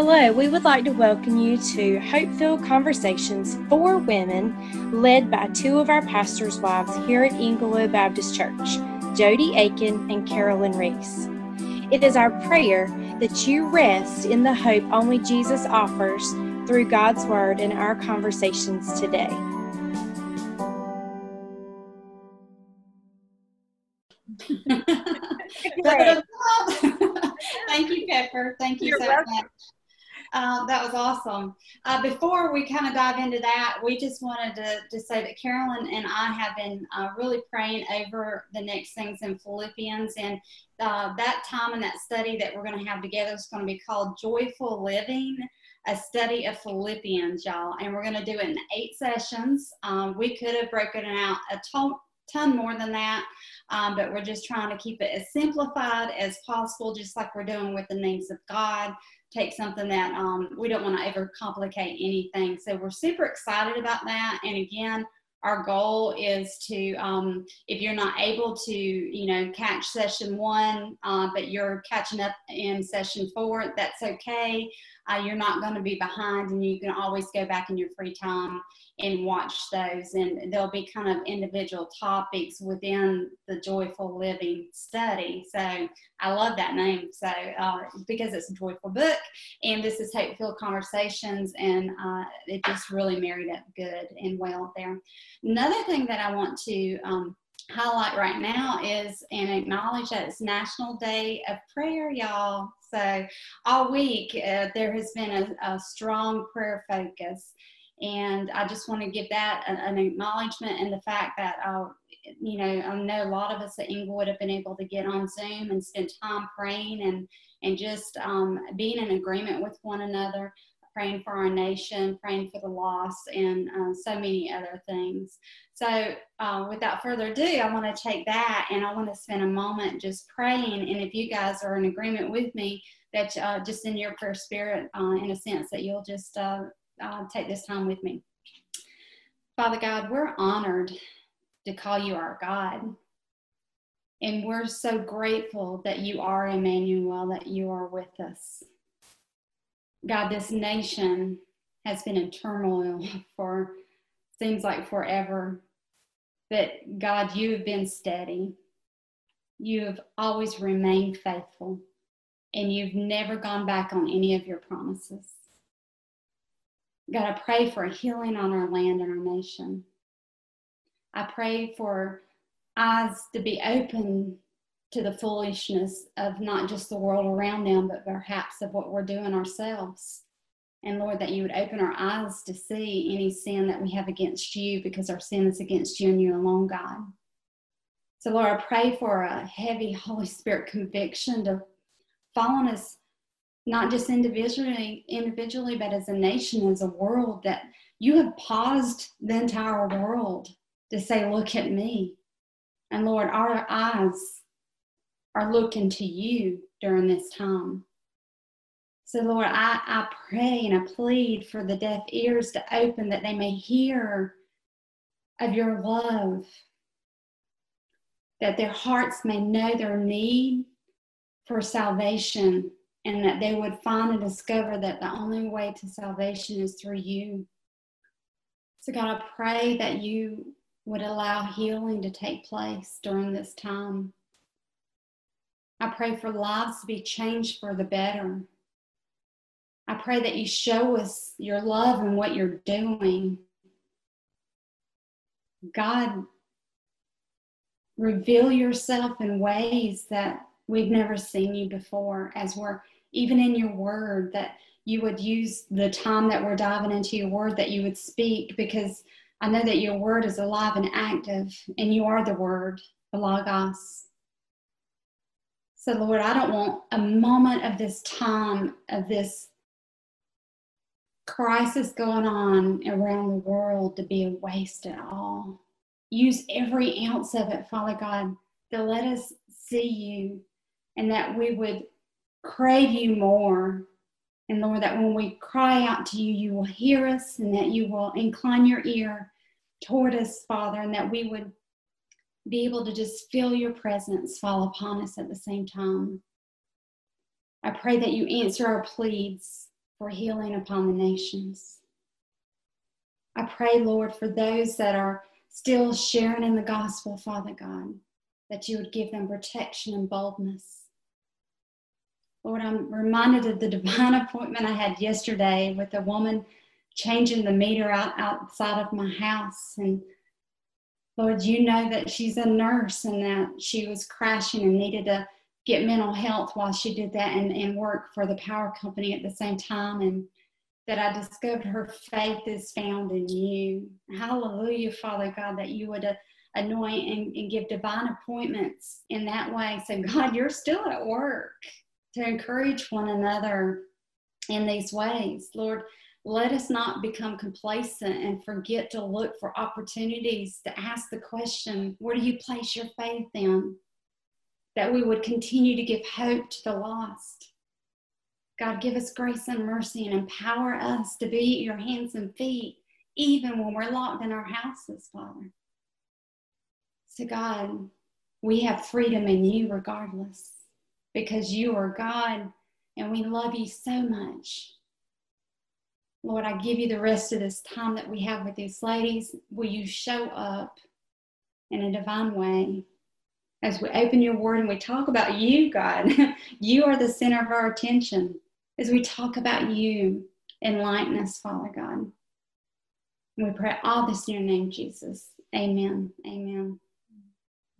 Hello, we would like to welcome you to Hope-Filled Conversations for Women, led by two of our pastors' wives here at Englewood Baptist Church, Jody Aiken and Carolyn Reese. It is our prayer that you rest in the hope only Jesus offers through God's Word in our conversations today. Thank you, Pepper. Thank you You're so welcome. much. Uh, that was awesome. Uh, before we kind of dive into that, we just wanted to, to say that Carolyn and I have been uh, really praying over the next things in Philippians. And uh, that time and that study that we're going to have together is going to be called Joyful Living, a study of Philippians, y'all. And we're going to do it in eight sessions. Um, we could have broken it out a ton, ton more than that. Um, but we're just trying to keep it as simplified as possible, just like we're doing with the names of God take something that um, we don't want to ever complicate anything. So we're super excited about that. And again, our goal is to, um, if you're not able to, you know, catch session one, uh, but you're catching up in session four, that's okay. Uh, you're not going to be behind, and you can always go back in your free time and watch those. And there'll be kind of individual topics within the joyful living study. So I love that name. So uh, because it's a joyful book, and this is Hope Filled Conversations, and uh, it just really married up good and well there. Another thing that I want to um, highlight right now is and acknowledge that it's National Day of Prayer, y'all. So all week uh, there has been a, a strong prayer focus. And I just want to give that an, an acknowledgement and the fact that, uh, you know, I know a lot of us at Englewood have been able to get on Zoom and spend time praying and, and just um, being in agreement with one another, praying for our nation, praying for the lost, and uh, so many other things. So, uh, without further ado, I want to take that and I want to spend a moment just praying. And if you guys are in agreement with me, that uh, just in your prayer spirit, uh, in a sense, that you'll just uh, uh, take this time with me. Father God, we're honored to call you our God. And we're so grateful that you are Emmanuel, that you are with us. God, this nation has been in turmoil for seems like forever. But God, you have been steady. You have always remained faithful, and you've never gone back on any of your promises. God, I pray for healing on our land and our nation. I pray for eyes to be open to the foolishness of not just the world around them, but perhaps of what we're doing ourselves. And Lord, that you would open our eyes to see any sin that we have against you because our sin is against you and you alone, God. So, Lord, I pray for a heavy Holy Spirit conviction to fall on us, not just individually, individually, but as a nation, as a world, that you have paused the entire world to say, Look at me. And Lord, our eyes are looking to you during this time. So, Lord, I, I pray and I plead for the deaf ears to open that they may hear of your love, that their hearts may know their need for salvation, and that they would find and discover that the only way to salvation is through you. So, God, I pray that you would allow healing to take place during this time. I pray for lives to be changed for the better. I pray that you show us your love and what you're doing. God, reveal yourself in ways that we've never seen you before, as we're even in your word, that you would use the time that we're diving into your word, that you would speak, because I know that your word is alive and active, and you are the word, the Logos. So, Lord, I don't want a moment of this time, of this crisis going on around the world to be a waste at all. Use every ounce of it, Father God, to let us see you and that we would crave you more. And Lord, that when we cry out to you, you will hear us and that you will incline your ear toward us, Father, and that we would be able to just feel your presence fall upon us at the same time. I pray that you answer our pleas for healing upon the nations. I pray, Lord, for those that are still sharing in the gospel, Father God, that you would give them protection and boldness. Lord, I'm reminded of the divine appointment I had yesterday with a woman changing the meter out outside of my house. And Lord, you know that she's a nurse and that she was crashing and needed to get mental health while she did that and, and work for the power company at the same time. And that I discovered her faith is found in you. Hallelujah, Father God, that you would uh, anoint and, and give divine appointments in that way. So, God, you're still at work to encourage one another in these ways. Lord, let us not become complacent and forget to look for opportunities to ask the question where do you place your faith in? That we would continue to give hope to the lost. God, give us grace and mercy and empower us to be your hands and feet, even when we're locked in our houses, Father. So, God, we have freedom in you regardless because you are God and we love you so much. Lord, I give you the rest of this time that we have with these ladies. Will you show up in a divine way as we open your word and we talk about you, God? you are the center of our attention as we talk about you in likeness, Father God. And we pray all this in your name, Jesus. Amen. Amen.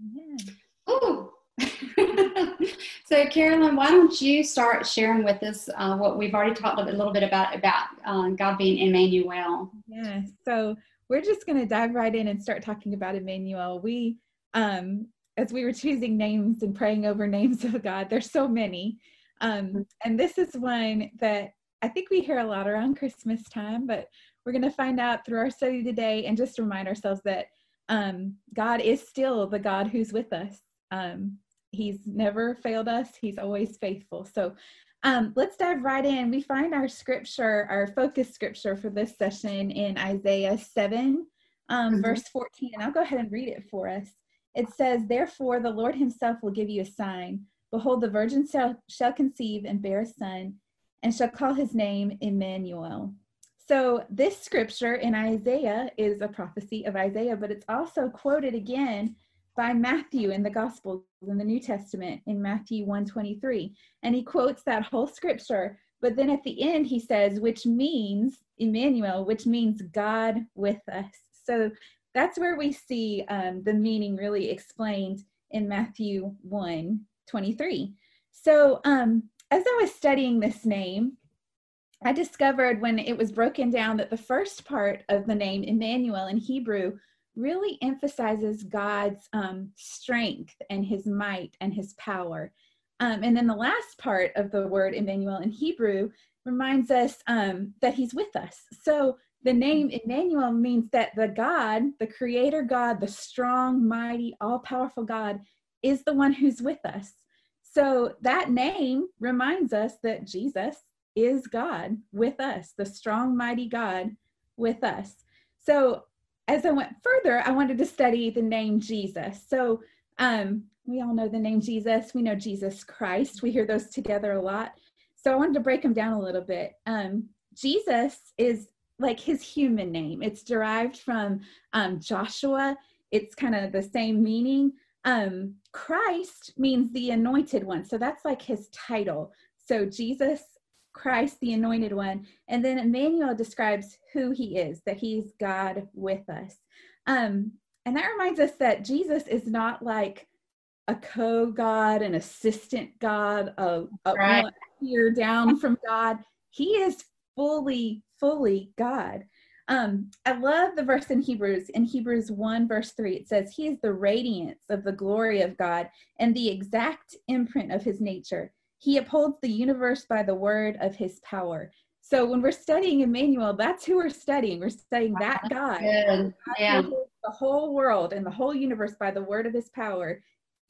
Amen. Oh, so, Carolyn, why don't you start sharing with us uh, what we've already talked a little bit about about uh, God being Emmanuel? Yeah. So we're just going to dive right in and start talking about Emmanuel. We, um, as we were choosing names and praying over names of God, there's so many, um, and this is one that I think we hear a lot around Christmas time, but we're going to find out through our study today and just remind ourselves that um, God is still the God who's with us. Um, He's never failed us. He's always faithful. So um, let's dive right in. We find our scripture, our focus scripture for this session in Isaiah 7, um, mm-hmm. verse 14. And I'll go ahead and read it for us. It says, Therefore, the Lord himself will give you a sign. Behold, the virgin shall, shall conceive and bear a son, and shall call his name Emmanuel. So, this scripture in Isaiah is a prophecy of Isaiah, but it's also quoted again by Matthew in the Gospels in the New Testament in Matthew 123. And he quotes that whole scripture, but then at the end he says, which means Emmanuel, which means God with us. So that's where we see um, the meaning really explained in Matthew 1 23. So um, as I was studying this name, I discovered when it was broken down that the first part of the name Emmanuel in Hebrew really emphasizes God's um, strength and his might and his power. Um, and then the last part of the word Emmanuel in Hebrew reminds us um, that he's with us. So the name Emmanuel means that the God, the creator God, the strong, mighty, all powerful God, is the one who's with us. So that name reminds us that Jesus is God with us, the strong, mighty God with us. So as I went further, I wanted to study the name Jesus. So um, we all know the name Jesus. We know Jesus Christ. We hear those together a lot. So I wanted to break them down a little bit. Um, Jesus is like his human name. It's derived from um, Joshua. It's kind of the same meaning. Um, Christ means the anointed one. So that's like his title. So Jesus Christ, the anointed one. And then Emmanuel describes who he is, that he's God with us. Um, and that reminds us that Jesus is not like a co-God, an assistant God, a, a right. here down from God. He is fully, fully God. Um, I love the verse in Hebrews. In Hebrews 1, verse 3, it says, He is the radiance of the glory of God and the exact imprint of his nature. He upholds the universe by the word of his power. So when we're studying Emmanuel, that's who we're studying. We're studying that God. God yeah. The whole world and the whole universe by the word of his power.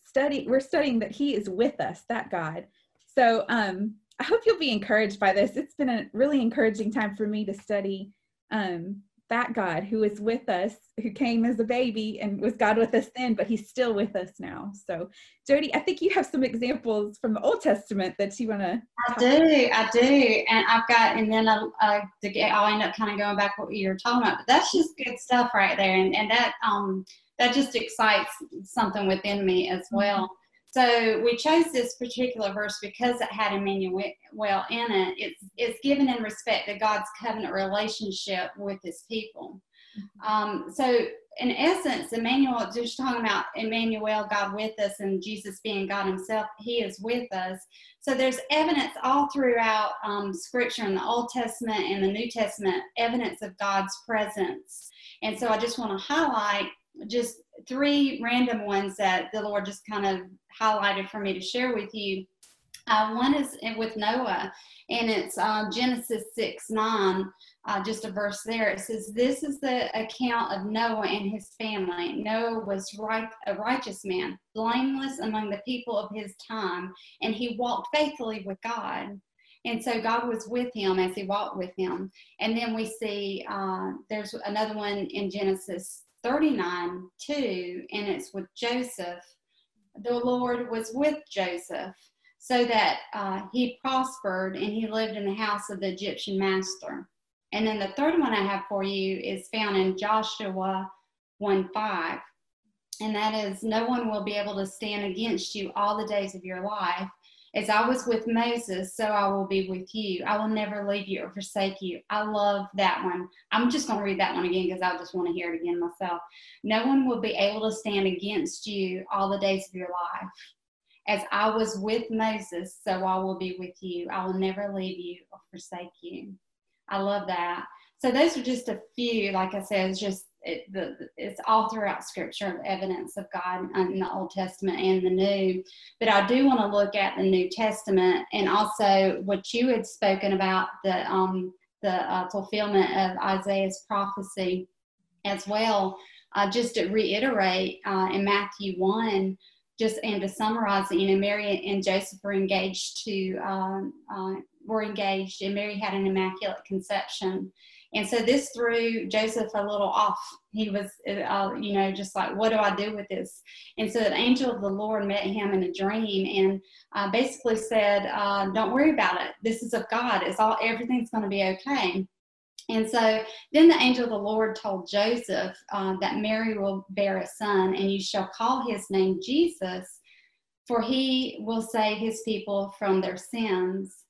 Study, we're studying that he is with us, that God. So um, I hope you'll be encouraged by this. It's been a really encouraging time for me to study um, that God who is with us, who came as a baby and was God with us then, but he's still with us now. So, Jody, I think you have some examples from the Old Testament that you want to. I do, I do. And I've got, and then I, get, I'll end up kind of going back what you were talking about, but that's just good stuff right there. And, and that, um, that just excites something within me as mm-hmm. well. Mm-hmm. So we chose this particular verse because it had Emmanuel in it. It's, it's given in respect to God's covenant relationship with his people. Um, so in essence, Emmanuel, just talking about Emmanuel, God with us, and Jesus being God himself, he is with us. So there's evidence all throughout um, scripture in the Old Testament and the New Testament, evidence of God's presence. And so I just want to highlight just three random ones that the Lord just kind of highlighted for me to share with you. Uh, one is with Noah, and it's uh, Genesis 6 9, uh, just a verse there. It says, This is the account of Noah and his family. Noah was right, a righteous man, blameless among the people of his time, and he walked faithfully with God. And so God was with him as he walked with him. And then we see uh, there's another one in Genesis 39 2, and it's with Joseph the Lord was with Joseph so that uh, he prospered and he lived in the house of the Egyptian master. And then the third one I have for you is found in Joshua 1 5. And that is, no one will be able to stand against you all the days of your life. As I was with Moses, so I will be with you. I will never leave you or forsake you. I love that one. I'm just going to read that one again because I just want to hear it again myself. No one will be able to stand against you all the days of your life. As I was with Moses, so I will be with you. I will never leave you or forsake you. I love that. So those are just a few, like I said, it's just it, the, it's all throughout scripture evidence of God in the Old Testament and the New. But I do want to look at the New Testament and also what you had spoken about the um, the uh, fulfillment of Isaiah's prophecy as well. Uh, just to reiterate uh, in Matthew 1, just and to summarize, you know, Mary and Joseph were engaged to um, uh, were engaged, and Mary had an immaculate conception. And so this threw Joseph a little off. He was, uh, you know, just like, what do I do with this? And so the angel of the Lord met him in a dream and uh, basically said, uh, don't worry about it. This is of God. It's all, everything's going to be okay. And so then the angel of the Lord told Joseph uh, that Mary will bear a son, and you shall call his name Jesus, for he will save his people from their sins.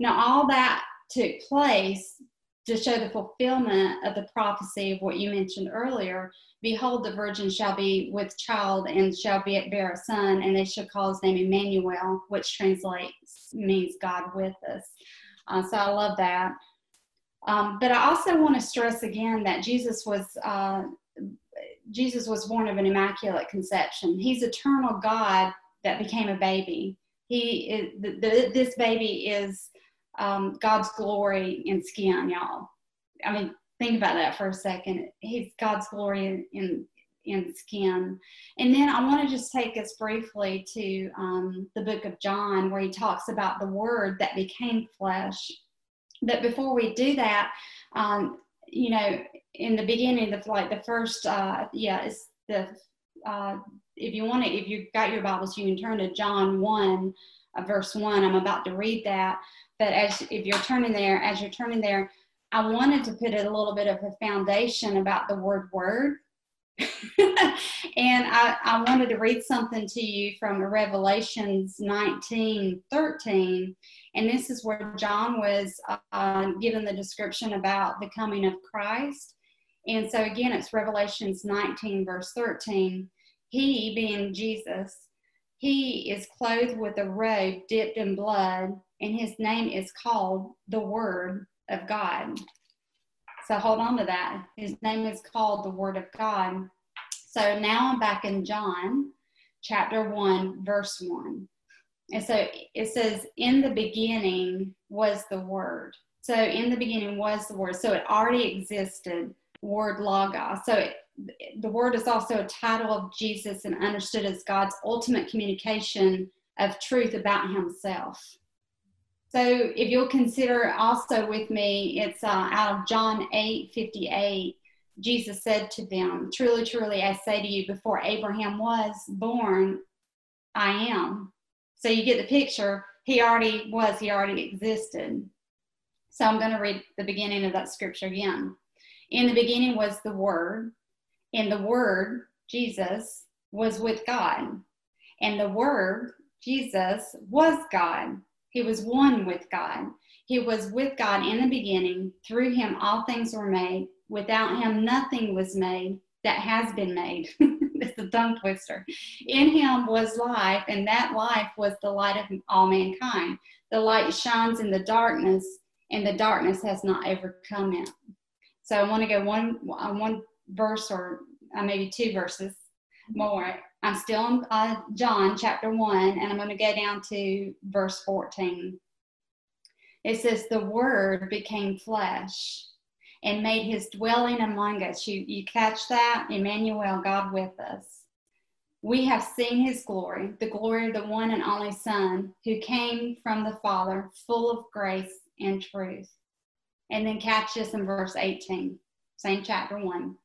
Now, all that took place to show the fulfillment of the prophecy of what you mentioned earlier. Behold the virgin shall be with child and shall be bear a son and they shall call his name emmanuel which translates means god with us. Uh, so i love that. Um, but i also want to stress again that jesus was uh, jesus was born of an immaculate conception. He's eternal god that became a baby. He is, the, the, this baby is um, God's glory in skin, y'all. I mean, think about that for a second. He's God's glory in in skin. And then I want to just take us briefly to um, the book of John, where he talks about the Word that became flesh. But before we do that, um, you know, in the beginning, the like the first, uh, yeah, it's the uh, if you want to, if you've got your Bibles, you can turn to John one, uh, verse one. I'm about to read that. But as if you're turning there, as you're turning there, I wanted to put a little bit of a foundation about the word word. and I, I wanted to read something to you from Revelations 19 13. And this is where John was uh, given the description about the coming of Christ. And so, again, it's Revelations 19, verse 13. He, being Jesus, he is clothed with a robe dipped in blood and his name is called the Word of God. So hold on to that. His name is called the Word of God. So now I'm back in John chapter 1, verse 1. And so it says, In the beginning was the Word. So in the beginning was the Word. So it already existed, Word Logos. So it, the Word is also a title of Jesus and understood as God's ultimate communication of truth about Himself. So if you'll consider also with me, it's uh, out of John 8 58. Jesus said to them, Truly, truly, I say to you, before Abraham was born, I am. So you get the picture. He already was, he already existed. So I'm going to read the beginning of that scripture again. In the beginning was the Word, and the Word, Jesus, was with God. And the Word, Jesus, was God. He was one with God. He was with God in the beginning. Through him, all things were made. Without him, nothing was made that has been made. it's a tongue twister. In him was life, and that life was the light of all mankind. The light shines in the darkness, and the darkness has not overcome it. So I want to go one one verse or uh, maybe two verses more. I'm still in uh, John chapter 1, and I'm going to go down to verse 14. It says, The Word became flesh and made his dwelling among us. You, you catch that? Emmanuel, God with us. We have seen his glory, the glory of the one and only Son who came from the Father, full of grace and truth. And then catch this in verse 18, same chapter 1.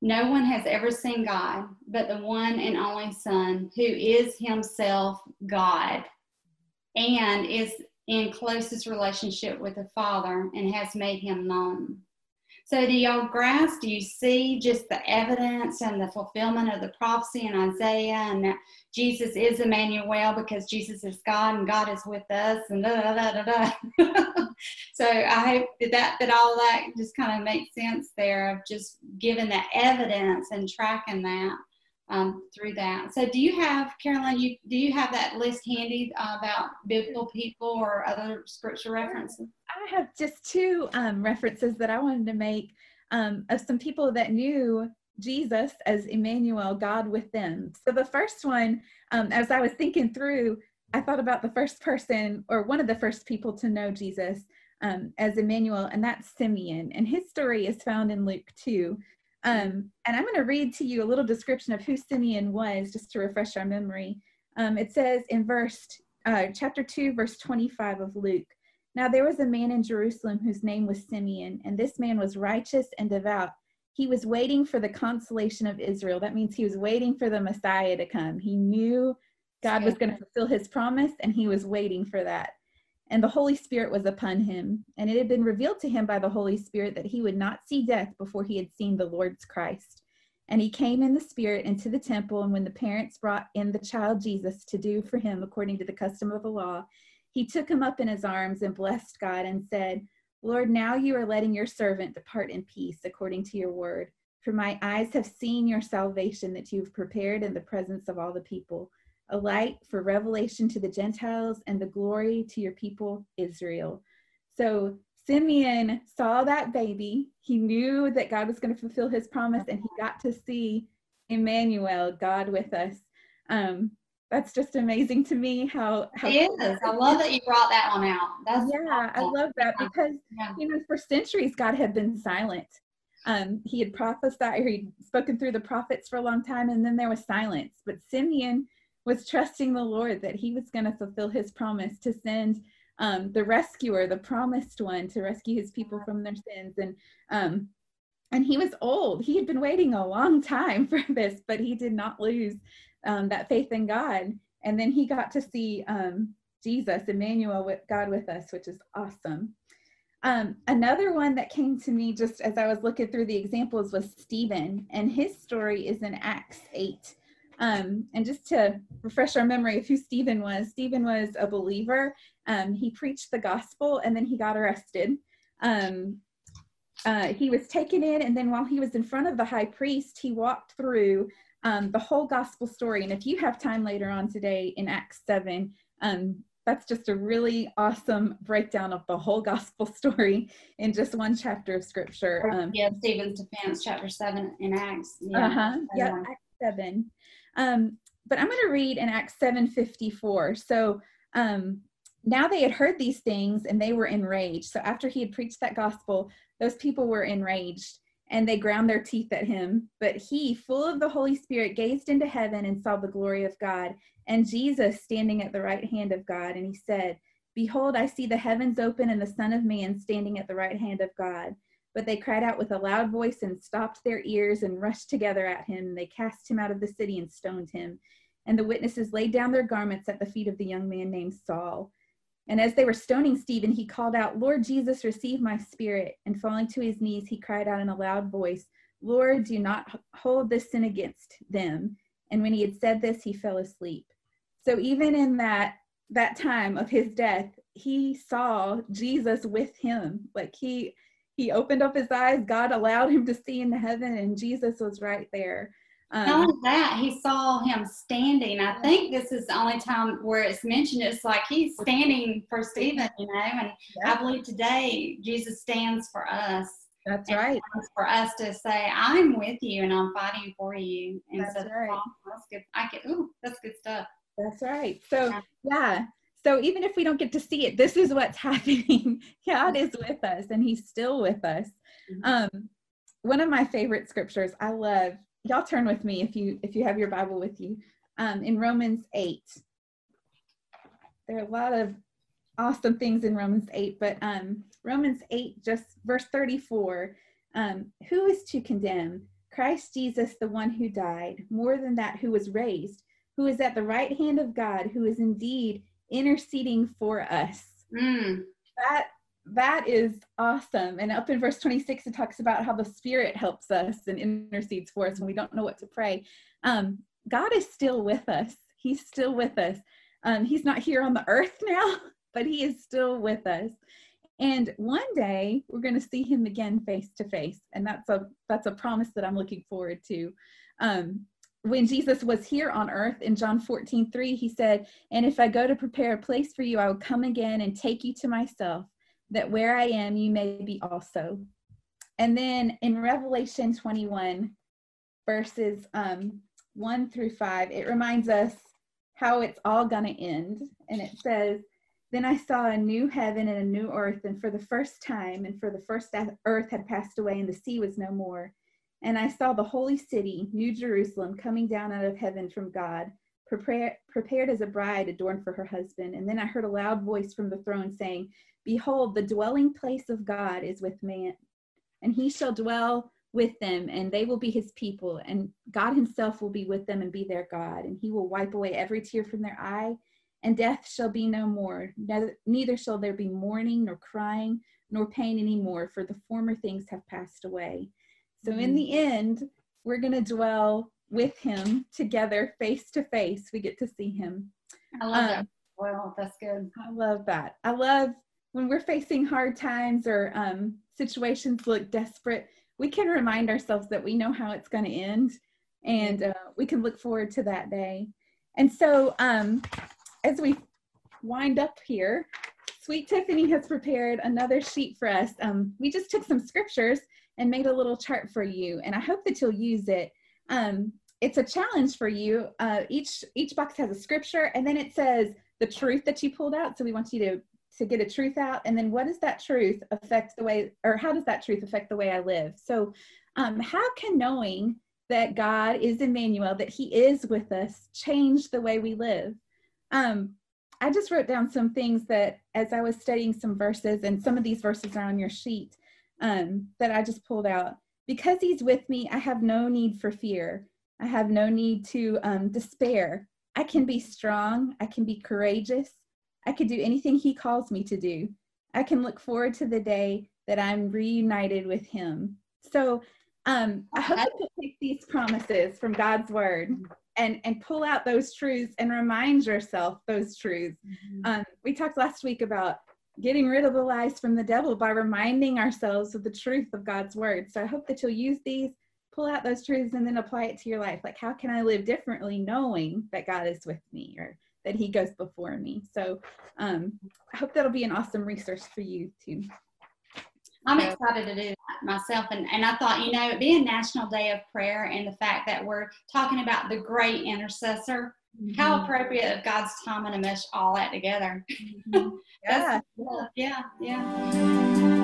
No one has ever seen God but the one and only Son, who is himself God and is in closest relationship with the Father and has made him known. So, do y'all grasp? Do you see just the evidence and the fulfillment of the prophecy in Isaiah and that Jesus is Emmanuel because Jesus is God and God is with us and da da da da da. so I hope that, that that all that just kind of makes sense there of just giving that evidence and tracking that um, through that. So do you have Carolyn? You do you have that list handy uh, about biblical people or other scripture references? I have just two um, references that I wanted to make um, of some people that knew Jesus as Emmanuel, God with them. So the first one, um, as I was thinking through, I thought about the first person or one of the first people to know Jesus um, as Emmanuel, and that's Simeon. And his story is found in Luke 2. Um, and I'm going to read to you a little description of who Simeon was just to refresh our memory. Um, it says in verse uh, chapter 2, verse 25 of Luke Now there was a man in Jerusalem whose name was Simeon, and this man was righteous and devout he was waiting for the consolation of Israel. That means he was waiting for the Messiah to come. He knew God was going to fulfill his promise, and he was waiting for that. And the Holy Spirit was upon him. And it had been revealed to him by the Holy Spirit that he would not see death before he had seen the Lord's Christ. And he came in the Spirit into the temple. And when the parents brought in the child Jesus to do for him according to the custom of the law, he took him up in his arms and blessed God and said, Lord, now you are letting your servant depart in peace according to your word. For my eyes have seen your salvation that you've prepared in the presence of all the people, a light for revelation to the Gentiles and the glory to your people Israel. So Simeon saw that baby. He knew that God was going to fulfill his promise, and he got to see Emmanuel, God with us. Um, that's just amazing to me how, how it is. I love that you brought that one out. That's yeah, I love that because yeah. you know for centuries God had been silent. Um, he had prophesied or he'd spoken through the prophets for a long time, and then there was silence. But Simeon was trusting the Lord that he was going to fulfill his promise to send um, the rescuer, the promised one, to rescue his people from their sins. And um, and he was old. He had been waiting a long time for this, but he did not lose um, that faith in God. And then he got to see um, Jesus, Emmanuel, with God with us, which is awesome. Um, another one that came to me just as I was looking through the examples was Stephen, and his story is in Acts 8. Um, and just to refresh our memory of who Stephen was, Stephen was a believer. Um, he preached the gospel and then he got arrested. Um, uh, he was taken in, and then while he was in front of the high priest, he walked through um, the whole gospel story. And if you have time later on today in Acts 7, um, that's just a really awesome breakdown of the whole gospel story in just one chapter of scripture. Um, yeah, Stephen's defense, chapter 7 in Acts. Yeah, uh-huh. yeah Acts 7. Um, but I'm going to read in Acts 7:54. So um, now they had heard these things and they were enraged. So after he had preached that gospel, those people were enraged and they ground their teeth at him. But he, full of the Holy Spirit, gazed into heaven and saw the glory of God and Jesus standing at the right hand of God. And he said, Behold, I see the heavens open and the Son of Man standing at the right hand of God. But they cried out with a loud voice and stopped their ears and rushed together at him. They cast him out of the city and stoned him. And the witnesses laid down their garments at the feet of the young man named Saul. And as they were stoning Stephen, he called out, Lord Jesus, receive my spirit. And falling to his knees, he cried out in a loud voice, Lord, do not hold this sin against them. And when he had said this, he fell asleep. So even in that that time of his death, he saw Jesus with him. Like he he opened up his eyes, God allowed him to see into heaven, and Jesus was right there. Um, Not only that, he saw him standing. I think this is the only time where it's mentioned. It's like he's standing for Stephen, you know, and yeah. I believe today Jesus stands for us. That's right. For us to say, "I'm with you and I'm fighting for you." And that's so, right. Oh, that's good. I can. Ooh, that's good stuff. That's right. So yeah. So even if we don't get to see it, this is what's happening. God is with us, and He's still with us. Mm-hmm. Um, one of my favorite scriptures I love. Y'all turn with me if you if you have your Bible with you. Um, in Romans eight, there are a lot of awesome things in Romans 8, but um, Romans 8, just verse 34, um, who is to condemn? Christ Jesus, the one who died, more than that, who was raised, who is at the right hand of God, who is indeed interceding for us. Mm. That that is awesome. And up in verse 26, it talks about how the Spirit helps us and intercedes for us when we don't know what to pray. Um, God is still with us. He's still with us. Um, he's not here on the earth now, but he is still with us. And one day we're going to see him again face to face, and that's a that's a promise that I'm looking forward to. Um, when Jesus was here on earth in John 14, 3, he said, And if I go to prepare a place for you, I will come again and take you to myself, that where I am, you may be also. And then in Revelation 21, verses um, 1 through 5, it reminds us how it's all going to end. And it says, then I saw a new heaven and a new earth, and for the first time, and for the first earth had passed away, and the sea was no more. And I saw the holy city, New Jerusalem, coming down out of heaven from God, prepared, prepared as a bride adorned for her husband. And then I heard a loud voice from the throne saying, Behold, the dwelling place of God is with man, and he shall dwell with them, and they will be his people, and God himself will be with them and be their God, and he will wipe away every tear from their eye and death shall be no more. Neither shall there be mourning, nor crying, nor pain anymore, for the former things have passed away. So, mm-hmm. in the end, we're going to dwell with him together, face to face. We get to see him. I love um, that. Well, that's good. I love that. I love when we're facing hard times or um, situations look desperate, we can remind ourselves that we know how it's going to end and uh, we can look forward to that day. And so, um, as we wind up here, Sweet Tiffany has prepared another sheet for us. Um, we just took some scriptures and made a little chart for you, and I hope that you'll use it. Um, it's a challenge for you. Uh, each each box has a scripture, and then it says the truth that you pulled out. So we want you to to get a truth out, and then what does that truth affect the way, or how does that truth affect the way I live? So, um, how can knowing that God is Emmanuel, that He is with us, change the way we live? Um, I just wrote down some things that as I was studying some verses, and some of these verses are on your sheet um, that I just pulled out. Because he's with me, I have no need for fear. I have no need to um, despair. I can be strong. I can be courageous. I can do anything he calls me to do. I can look forward to the day that I'm reunited with him. So um, I hope you can take these promises from God's word and and pull out those truths and remind yourself those truths mm-hmm. um, we talked last week about getting rid of the lies from the devil by reminding ourselves of the truth of god's word. So i hope that you'll use these pull out those truths and then apply it to your life. Like how can i live differently knowing that god is with me or that he goes before me? So um, i hope that'll be an awesome resource for you too. I'm excited to do that myself. And, and I thought, you know, it being National Day of Prayer and the fact that we're talking about the great intercessor, mm-hmm. how appropriate of God's time to mesh all that together. Mm-hmm. yeah. yeah, yeah.